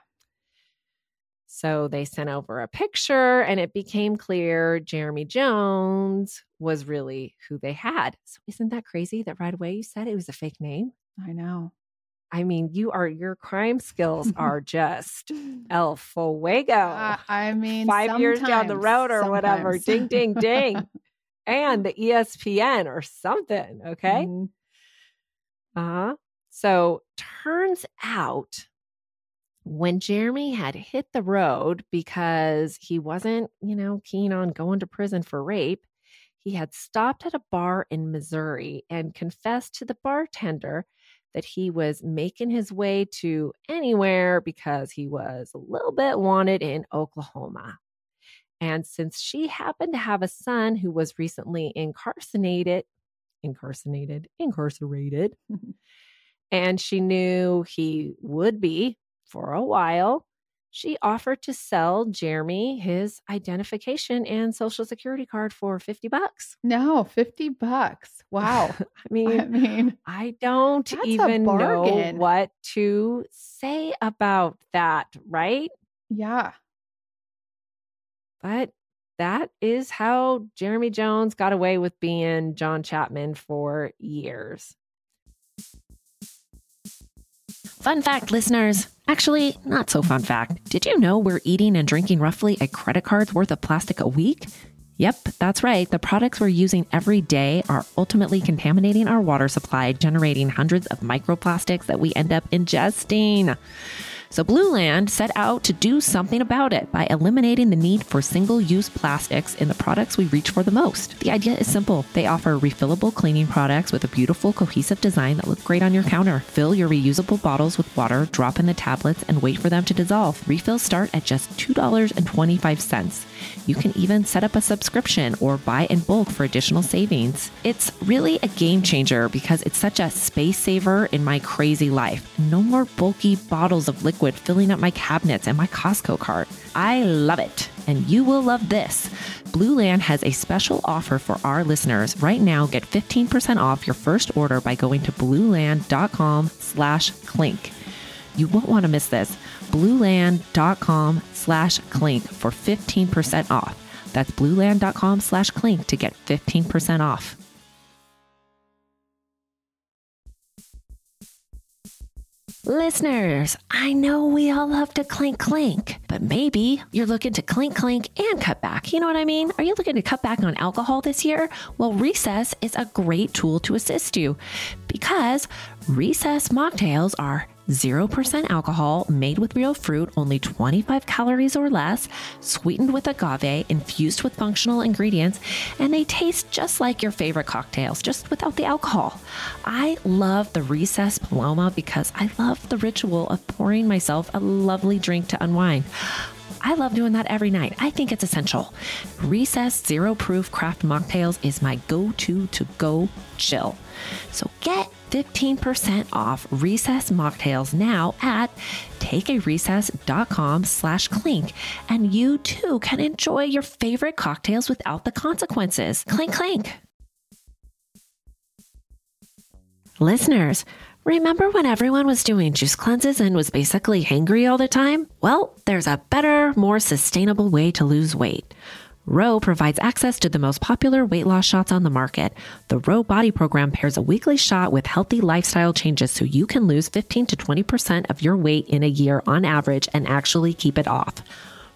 So they sent over a picture and it became clear Jeremy Jones was really who they had. So isn't that crazy that right away you said it was a fake name? I know. I mean, you are your crime skills <laughs> are just <laughs> el fuego. Uh, I mean, Five years down the road or whatever. Ding, ding, ding. <laughs> and the ESPN or something. Okay. Mhm. Uh huh. So turns out when Jeremy had hit the road because he wasn't, you know, keen on going to prison for rape, he had stopped at a bar in Missouri and confessed to the bartender that he was making his way to anywhere because he was a little bit wanted in Oklahoma. And since she happened to have a son who was recently incarcerated, incarcerated, incarcerated, <laughs> and she knew he would be for a while, she offered to sell Jeremy his identification and social security card for 50 bucks. No, 50 bucks. Wow. I <laughs> I mean, mean, I don't even know what to say about that, right? yeah. But that is how Jeremy Jones got away with being John Chapman for years. Fun fact, listeners. Actually, not so fun fact. Did you know we're eating and drinking roughly a credit card's worth of plastic a week? Yep, that's right. The products we're using every day are ultimately contaminating our water supply, generating hundreds of microplastics that we end up ingesting. So, Blueland set out to do something about it by eliminating the need for single use plastics in the products we reach for the most. The idea is simple they offer refillable cleaning products with a beautiful, cohesive design that look great on your counter. Fill your reusable bottles with water, drop in the tablets, and wait for them to dissolve. Refills start at just $2.25. You can even set up a subscription or buy in bulk for additional savings. It's really a game changer because it's such a space saver in my crazy life. No more bulky bottles of liquid filling up my cabinets and my Costco cart. I love it. And you will love this. Blueland has a special offer for our listeners. Right now, get 15% off your first order by going to blueland.com slash clink. You won't want to miss this. Blueland.com slash clink for 15% off. That's blueland.com slash clink to get 15% off. Listeners, I know we all love to clink clink, but maybe you're looking to clink clink and cut back. You know what I mean? Are you looking to cut back on alcohol this year? Well, Recess is a great tool to assist you because Recess mocktails are 0% alcohol, made with real fruit, only 25 calories or less, sweetened with agave, infused with functional ingredients, and they taste just like your favorite cocktails, just without the alcohol. I love the Recess Paloma because I love the ritual of pouring myself a lovely drink to unwind. I love doing that every night. I think it's essential. Recess Zero Proof Craft Mocktails is my go to to go chill. So get 15% off Recess Mocktails now at takearecess.com slash clink, and you too can enjoy your favorite cocktails without the consequences. Clink, clink. Listeners, remember when everyone was doing juice cleanses and was basically hangry all the time? Well, there's a better, more sustainable way to lose weight. Ro provides access to the most popular weight loss shots on the market. The Ro Body Program pairs a weekly shot with healthy lifestyle changes so you can lose 15 to 20% of your weight in a year on average and actually keep it off.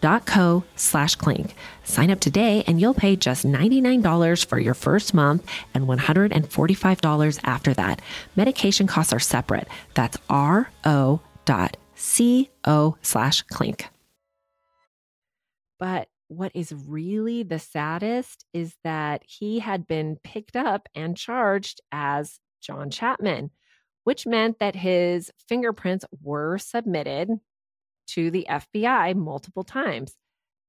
co slash clink. Sign up today and you'll pay just $99 for your first month and $145 after that. Medication costs are separate. That's ro dot co slash clink. But what is really the saddest is that he had been picked up and charged as John Chapman, which meant that his fingerprints were submitted to the FBI multiple times.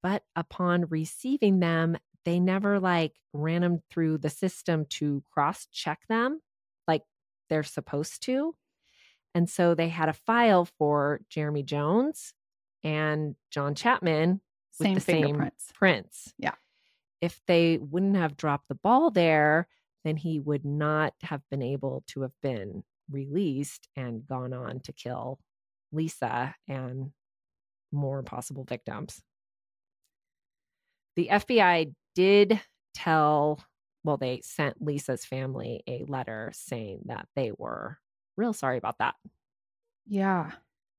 But upon receiving them, they never like ran them through the system to cross check them like they're supposed to. And so they had a file for Jeremy Jones and John Chapman same with the same prints. Yeah. If they wouldn't have dropped the ball there, then he would not have been able to have been released and gone on to kill Lisa and more possible victims. The FBI did tell, well, they sent Lisa's family a letter saying that they were real sorry about that. Yeah.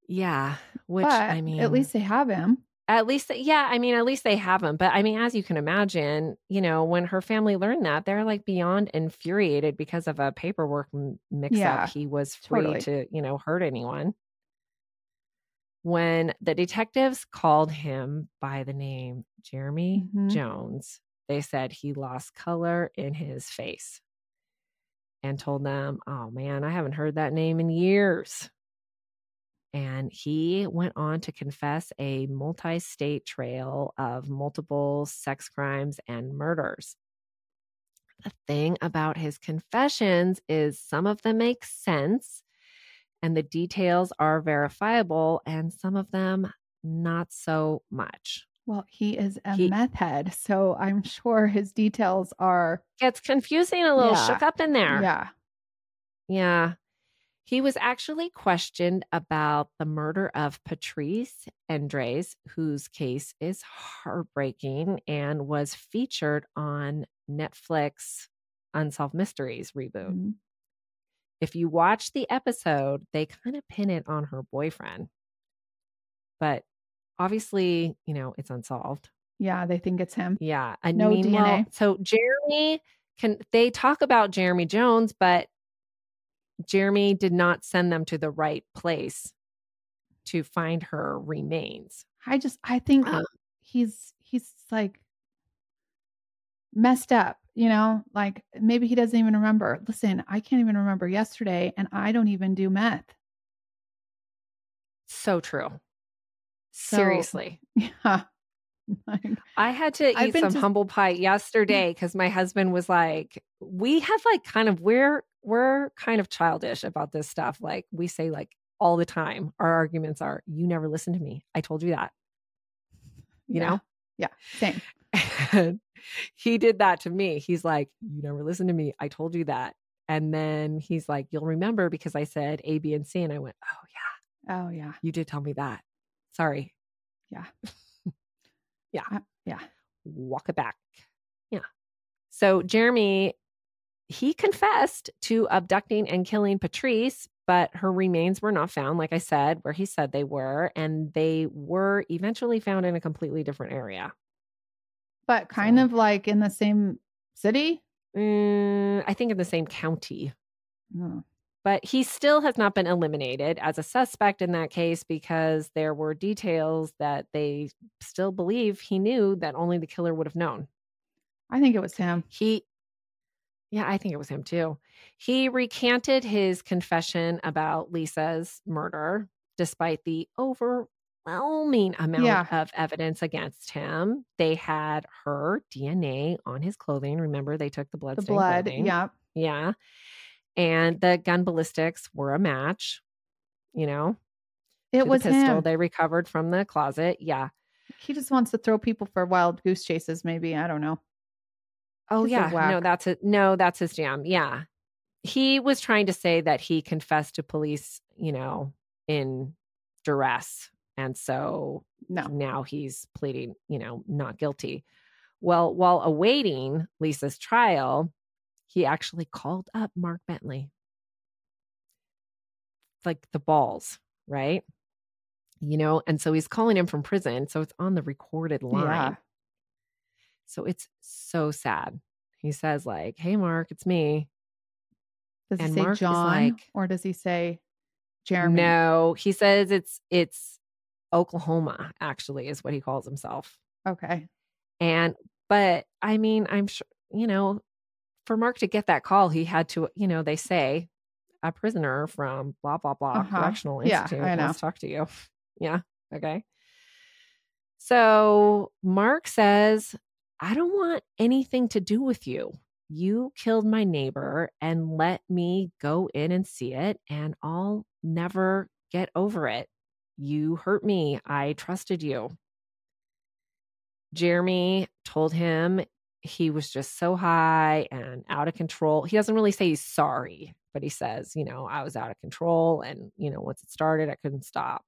Yeah. Which, but I mean, at least they have him. at least, yeah, I mean, at least they have him. But I mean, as you can imagine, you know, when her family learned that, they're like beyond infuriated because of a paperwork mix Yeah, up. He was free totally. to, you know, hurt anyone. When the detectives called him by the name Jeremy Mhm. Jones, they said he lost color in his face and told them, Oh man, I haven't heard that name in years. And he went on to confess a multi state trail of multiple sex crimes and murders. The thing about his confessions is some of them make sense and the details are verifiable, and some of them not so much. Well, he is a He- meth head, so I'm sure his details are Gets confusing, a little Yeah. shook up in there. yeah. Yeah. He was actually questioned about the murder of Patrice Endres, whose case is heartbreaking and was featured on Netflix Unsolved Mysteries reboot. Mhm. If you watch the episode, they kind of pin it on her boyfriend. But obviously, you know, it's unsolved. Yeah, they think it's him. Yeah. I No DNA. so Jeremy can they talk about Jeremy Jones, but Jeremy did not send them to the right place to find her remains. I just I think Um, he's he's like messed up, you know? Like maybe he doesn't even remember. Listen, I can't even remember yesterday and I don't even do meth. So true. So- Seriously. <laughs> Yeah. <laughs> Like, I had to I've eat some to- humble pie yesterday <laughs> because my husband was like, we have like kind of we're we're kind of childish about this stuff. Like we say like all the time, our arguments are, you never listen to me. I told you that. You yeah. know? Yeah. Same. He did that to me. He's like, You never listen to me. I told you that. And then he's like, You'll remember because I said A, B, and C. And I went, Oh, yeah, Oh yeah. you did tell me that. Sorry. Yeah. <laughs> yeah. Uh, yeah. Walk it back. Yeah. So Jeremy, he confessed to abducting and killing Patrice, but her remains were not found, like I said, where he said they were. And they were eventually found in a completely different area. But kind So- of like in the same city. Mm, I think in the same county. Oh. But he still has not been eliminated as a suspect in that case because there were details that they still believe he knew that only the killer would have known. I think it was him. He, yeah, I think it was him too. He recanted his confession about Lisa's murder, despite the overwhelming amount Yeah. of evidence against him. They had her DNA on his clothing. Remember, they took the blood. The blood. Clothing. Yeah. Yeah. And the gun ballistics were a match, you know, It to the was pistol him. they recovered from the closet. Yeah. He just wants to throw people for wild goose chases, maybe. I don't know. Oh He's yeah. No, that's it. No, that's his jam. Yeah. He was trying to say that he confessed to police, you know, in duress. And so No. now he's pleading, you know, not guilty. Well, while awaiting Lisa's trial, he actually called up Mark Bentley. Like the balls, right? You know, and so he's calling him from prison. So it's on the recorded line. Yeah. So it's so sad. He says, like, hey, Mark, it's me. Does he say Mark John like- or does he say Jeremy? No, he says it's it's Oklahoma, actually, is what he calls himself. Okay. And but I mean, I'm sure, you know, for Mark to get that call, he had to, you know, they say a prisoner from blah blah blah Uh-huh. correctional Yeah, I know. wants to talk to you. <laughs> Yeah. Okay. So Mark says, I don't want anything to do with you. You killed my neighbor and let me go in and see it, and I'll never get over it. You hurt me. I trusted you. Jeremy told him he was just so high and out of control. He doesn't really say he's sorry, but he says, you know, I was out of control. And, you know, once it started, I couldn't stop.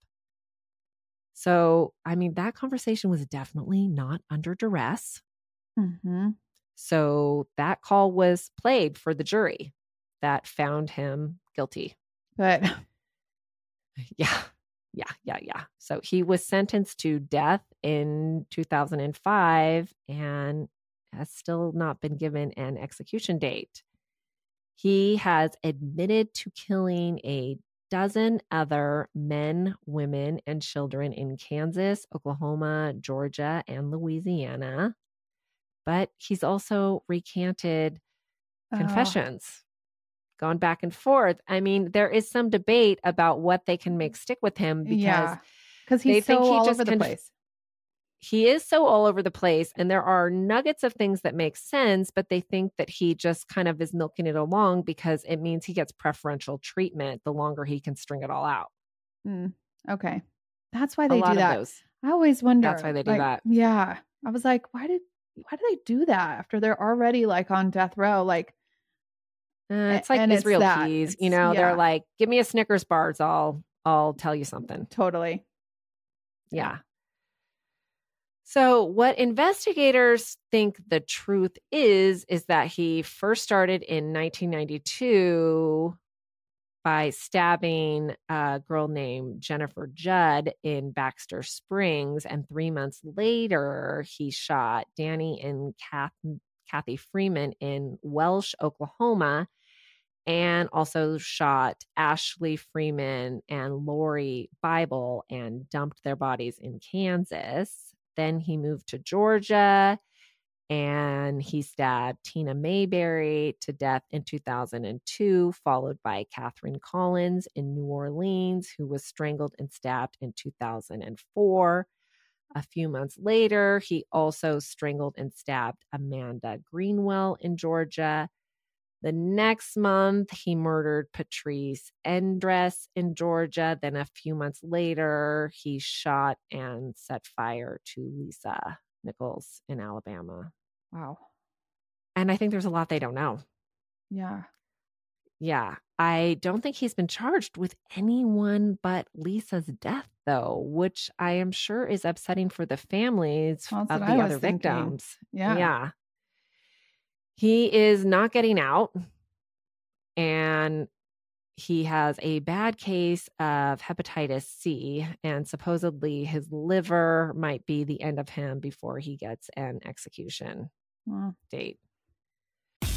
So, I mean, that conversation was definitely not under duress. hmm So that call was played for the jury that found him guilty. But <laughs> Yeah. Yeah. Yeah. Yeah. So he was sentenced to death in 2005 and has still not been given an execution date. He has admitted to killing a dozen other men, women, and children in Kansas, Oklahoma, Georgia, and Louisiana. But he's also recanted oh, confessions gone back and forth i mean there is some debate about what they can make stick with him because yeah, because they he's think so he all just over the conf- place. he is so all over the place and there are nuggets of things that make sense but they think that he just kind of is milking it along because it means he gets preferential treatment the longer he can string it all out Mm, okay, that's why they do that. I always wonder. That's why they do like, that. Yeah, I was like, why did why do they do that after they're already like on death row? Like, Uh, it's like and it's Israel Keyes you know yeah. they're like give me a snickers bars i'll i'll tell you something totally. Yeah. So, what investigators think the truth is, is that he first started in 1992 by stabbing a girl named Jennifer Judd in Baxter Springs. And three months later, he shot Danny and Kath, Kathy Freeman in Welch, Oklahoma, and also shot Ashley Freeman and Lori Bible and dumped their bodies in Kansas. Then he moved to Georgia and he stabbed Tina Mayberry to death in 2002, followed by Catherine Collins in New Orleans, who was strangled and stabbed in 2004. A few months later, he also strangled and stabbed Amanda Greenwell in Georgia. The next month, he murdered Patrice Endres in Georgia. Then, a few months later, he shot and set fire to Lisa Nichols in Alabama. Wow. And I think there's a lot they don't know. Yeah. Yeah. I don't think he's been charged with anyone but Lisa's death, though, which I am sure is upsetting for the families Well, of the I other victims. Yeah. Yeah. He is not getting out. And he has a bad case of hepatitis C. And supposedly his liver might be the end of him before he gets an execution date.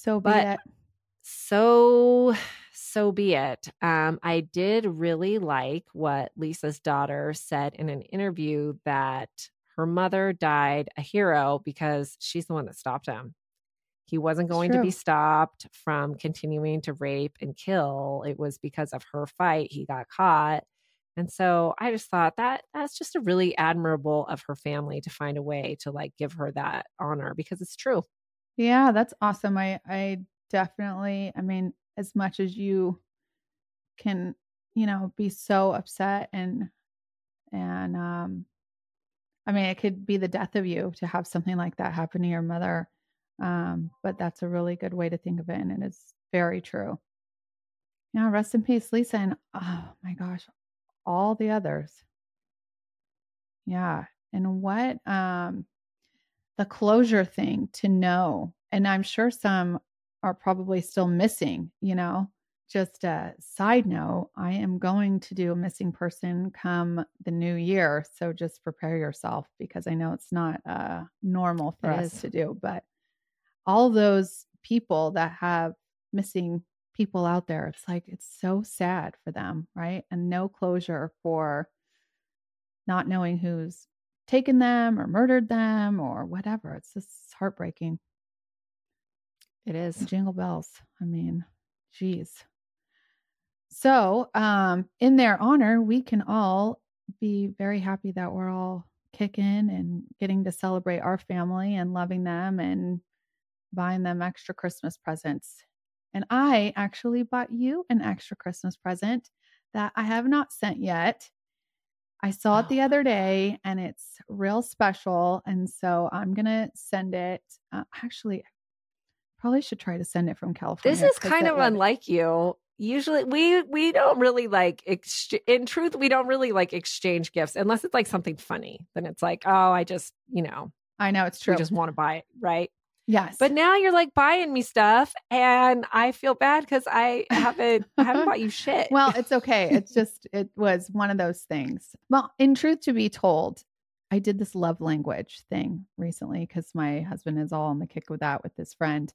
So be But- it. So, so be it. Um, I did really like what Lisa's daughter said in an interview that her mother died a hero because she's the one that stopped him. He wasn't going to be stopped from continuing to rape and kill. It was because of her fight he got caught. And so I just thought that that's just a really admirable of her family to find a way to like give her that honor because it's true. Yeah, that's awesome. I I definitely, I mean, as much as you can, you know, be so upset and and um I mean, it could be the death of you to have something like that happen to your mother. Um, but that's a really good way to think of it and it is very true. Yeah, rest in peace, Lisa, and oh my gosh, all the others. Yeah. And what um the closure thing to know. And I'm sure some are probably still missing, you know. Just a side note, I am going to do a missing person come the new year. So just prepare yourself because I know it's not uh, normal for us to do. But all those people that have missing people out there, it's like it's so sad for them, right? And no closure for not knowing who's taken them or murdered them or whatever. It's just heartbreaking. It is. Jingle bells. I mean, geez. So, um, in their honor, we can all be very happy that we're all kicking and getting to celebrate our family and loving them and buying them extra Christmas presents. And I actually bought you an extra Christmas present that I have not sent yet. I saw it the other day and it's real special. And so I'm going to send it. Uh, actually, probably should try to send it from California. This is kind of unlike you. Usually we we don't really like ex- in truth we don't really like exchange gifts unless it's like something funny. Then it's like, "Oh, I just, you know, I know it's true. we just want to buy it, right?" Yes. But now you're like buying me stuff and I feel bad cuz I haven't I haven't bought you shit. <laughs> well, it's okay. It's <laughs> just, it was one of those things. Well, in truth to be told, I did this love language thing recently because my husband is all on the kick with that with his friend.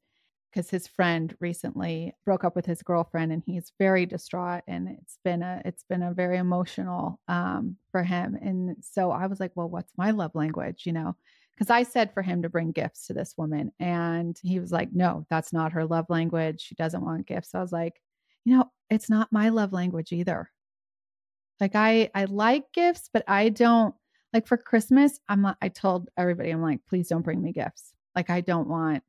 Because his friend recently broke up with his girlfriend and he's very distraught and it's been a it's been a very emotional um for him. And so I was like, well, what's my love language? You know, because I said for him to bring gifts to this woman. And he was like, no, that's not her love language. She doesn't want gifts. So I was like, you know, it's not my love language either. Like I I like gifts, but I don't like for Christmas, I'm I told everybody, I'm like, please don't bring me gifts. Like I don't want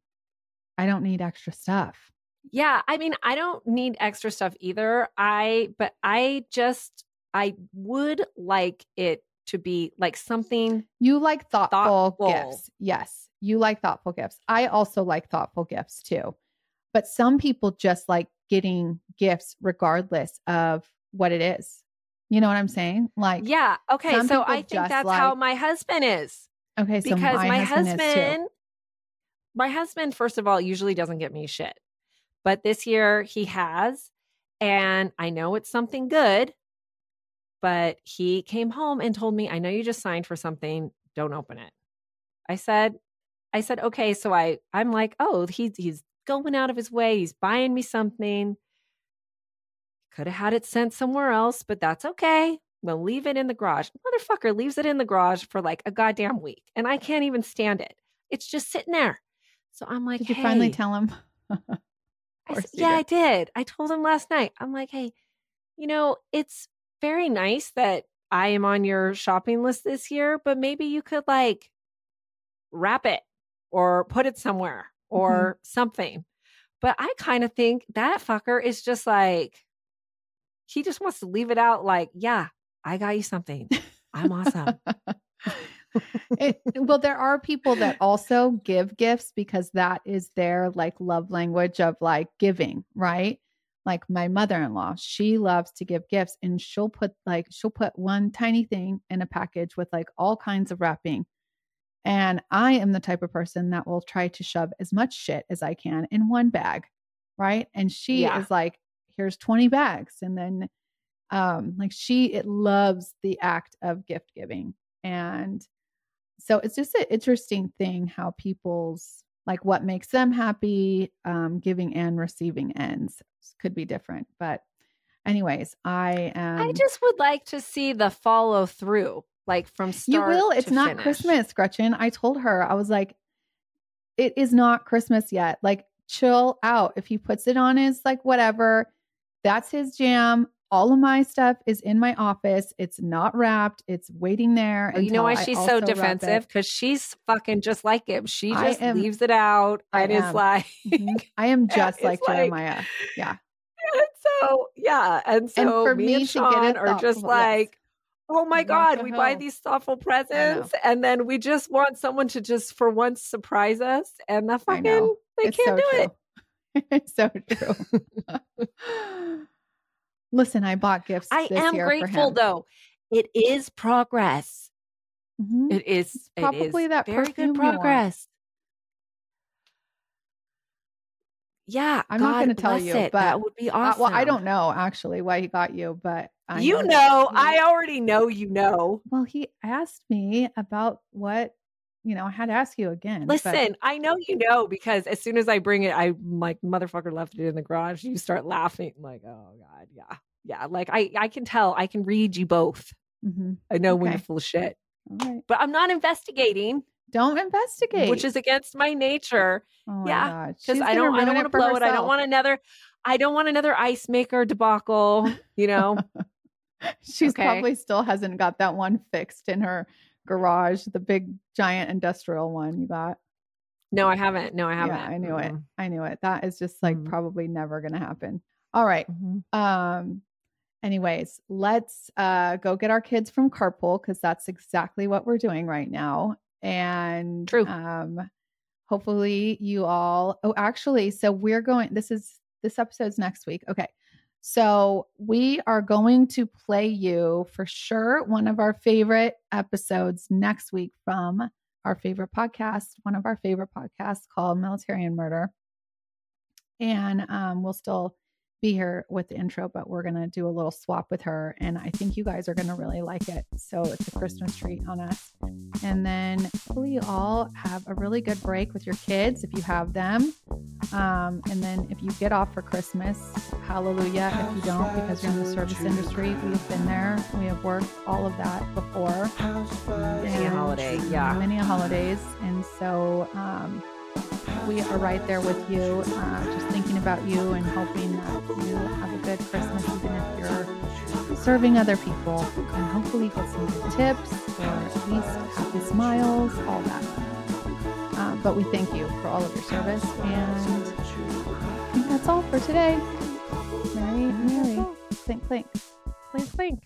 I don't need extra stuff. yeah, I mean, I don't need extra stuff either. I but I just I would like it to be like something You like thoughtful, Thoughtful. gifts. Yes. You like thoughtful gifts. I also like thoughtful gifts too. But some people just like getting gifts regardless of what it is. You know what I'm saying? Like, Yeah. Okay. So I think that's how my husband is. okay, so because my, husband, husband, my husband, first of all, usually doesn't get me shit. But this year he has. And I know it's something good. But he came home and told me, I know you just signed for something. Don't open it. I said, I said, okay. So I I'm like, oh, he's he's going out of his way. He's buying me something. Could have had it sent somewhere else, but that's okay. We'll leave it in the garage. Motherfucker leaves it in the garage for like a goddamn week, and I can't even stand it. It's just sitting there. So I'm like, Did you finally tell him? I said, yeah, did. I did. I told him last night. I'm like, hey, you know, it's very nice that I am on your shopping list this year, but maybe you could like wrap it or put it somewhere mm-hmm. or something. But I kind of think that fucker is just like, he just wants to leave it out like, yeah, I got you something. I'm awesome. it, well, there are people that also give gifts because that is their like love language of like giving, right? Like my mother-in-law, she loves to give gifts and she'll put like she'll put one tiny thing in a package with like all kinds of wrapping. And I am the type of person that will try to shove as much shit as I can in one bag, right? And she Yeah. is like, here's 20 bags and then um like she it loves the act of gift giving and so it's just an interesting thing how people's like what makes them happy um giving and receiving ends could be different but anyways i am I just would like to see the follow through, like from start. you will it's not finish. christmas gretchen i told her i was like it is not christmas yet like chill out if he puts it on his like whatever that's his jam all of my stuff is in my office it's not wrapped it's waiting there you know why she's so defensive? Because she's fucking just like him. She just am- leaves it out I and is am. Mm-hmm. like, i am <laughs> just like like- jeremiah yeah And so yeah, and so for me, me and Sean get it are just thoughtful, yes. like, oh my god, we buy these thoughtful presents, and then we just want someone to just for once surprise us, and the fucking they It's can't so do it. true. <laughs> it's so true <laughs> listen i bought gifts I this am year for grateful though. It is progress. Mhm. It is It's probably is that very good progress. Yeah, I'm not gonna tell you, it. but, that would be Uh, awesome. well i don't know actually why he got you but I you that know, I already know you know. well he asked me about what you know i had to ask you again but- Listen, I know you know because as soon as I bring it, I like motherfucker left it in the garage. You start laughing, like, oh god, yeah, yeah. Like I, I can tell, I can read you both. Mhm. I know when you're full of shit, all right but I'm not investigating, don't investigate which is against my nature oh my yeah, because I don't, I don't want to blow it. I don't want another, I don't want another ice maker debacle. You know, <laughs> She's Okay. probably still hasn't got that one fixed in her garage, the big giant industrial one you got. no, I haven't. No, I haven't. Yeah, I knew it. Mm-mm. I knew it. That is just like Mhm. probably never going to happen. All right. Mhm. Um anyways, let's uh go get our kids from carpool cuz that's exactly what we're doing right now. And True. um hopefully you all Oh, actually, so we're going this is this episode's next week. Okay. So we are going to play you for sure one of our favorite episodes next week from our favorite podcast, one of our favorite podcasts called Military and Murder. And um, we'll still be here with the intro, but we're going to do a little swap with her. And I think you guys are going to really like it. So it's a Christmas treat on us. And then hopefully you all have a really good break with your kids if you have them. Um, and then if you get off for Christmas, hallelujah. If you don't, because you're in the service industry, we've been there. We have worked all of that before Many a holiday, yeah. many holidays. And so um, we are right there with you, uh, just thinking about you and hoping that you have a good Christmas, even if you're serving other people. And hopefully get some good tips or at least happy smiles, all that. Uh, but we thank you for all of your service. And I think that's all for today. Merry, Merry. Clink, clink. Clink, clink.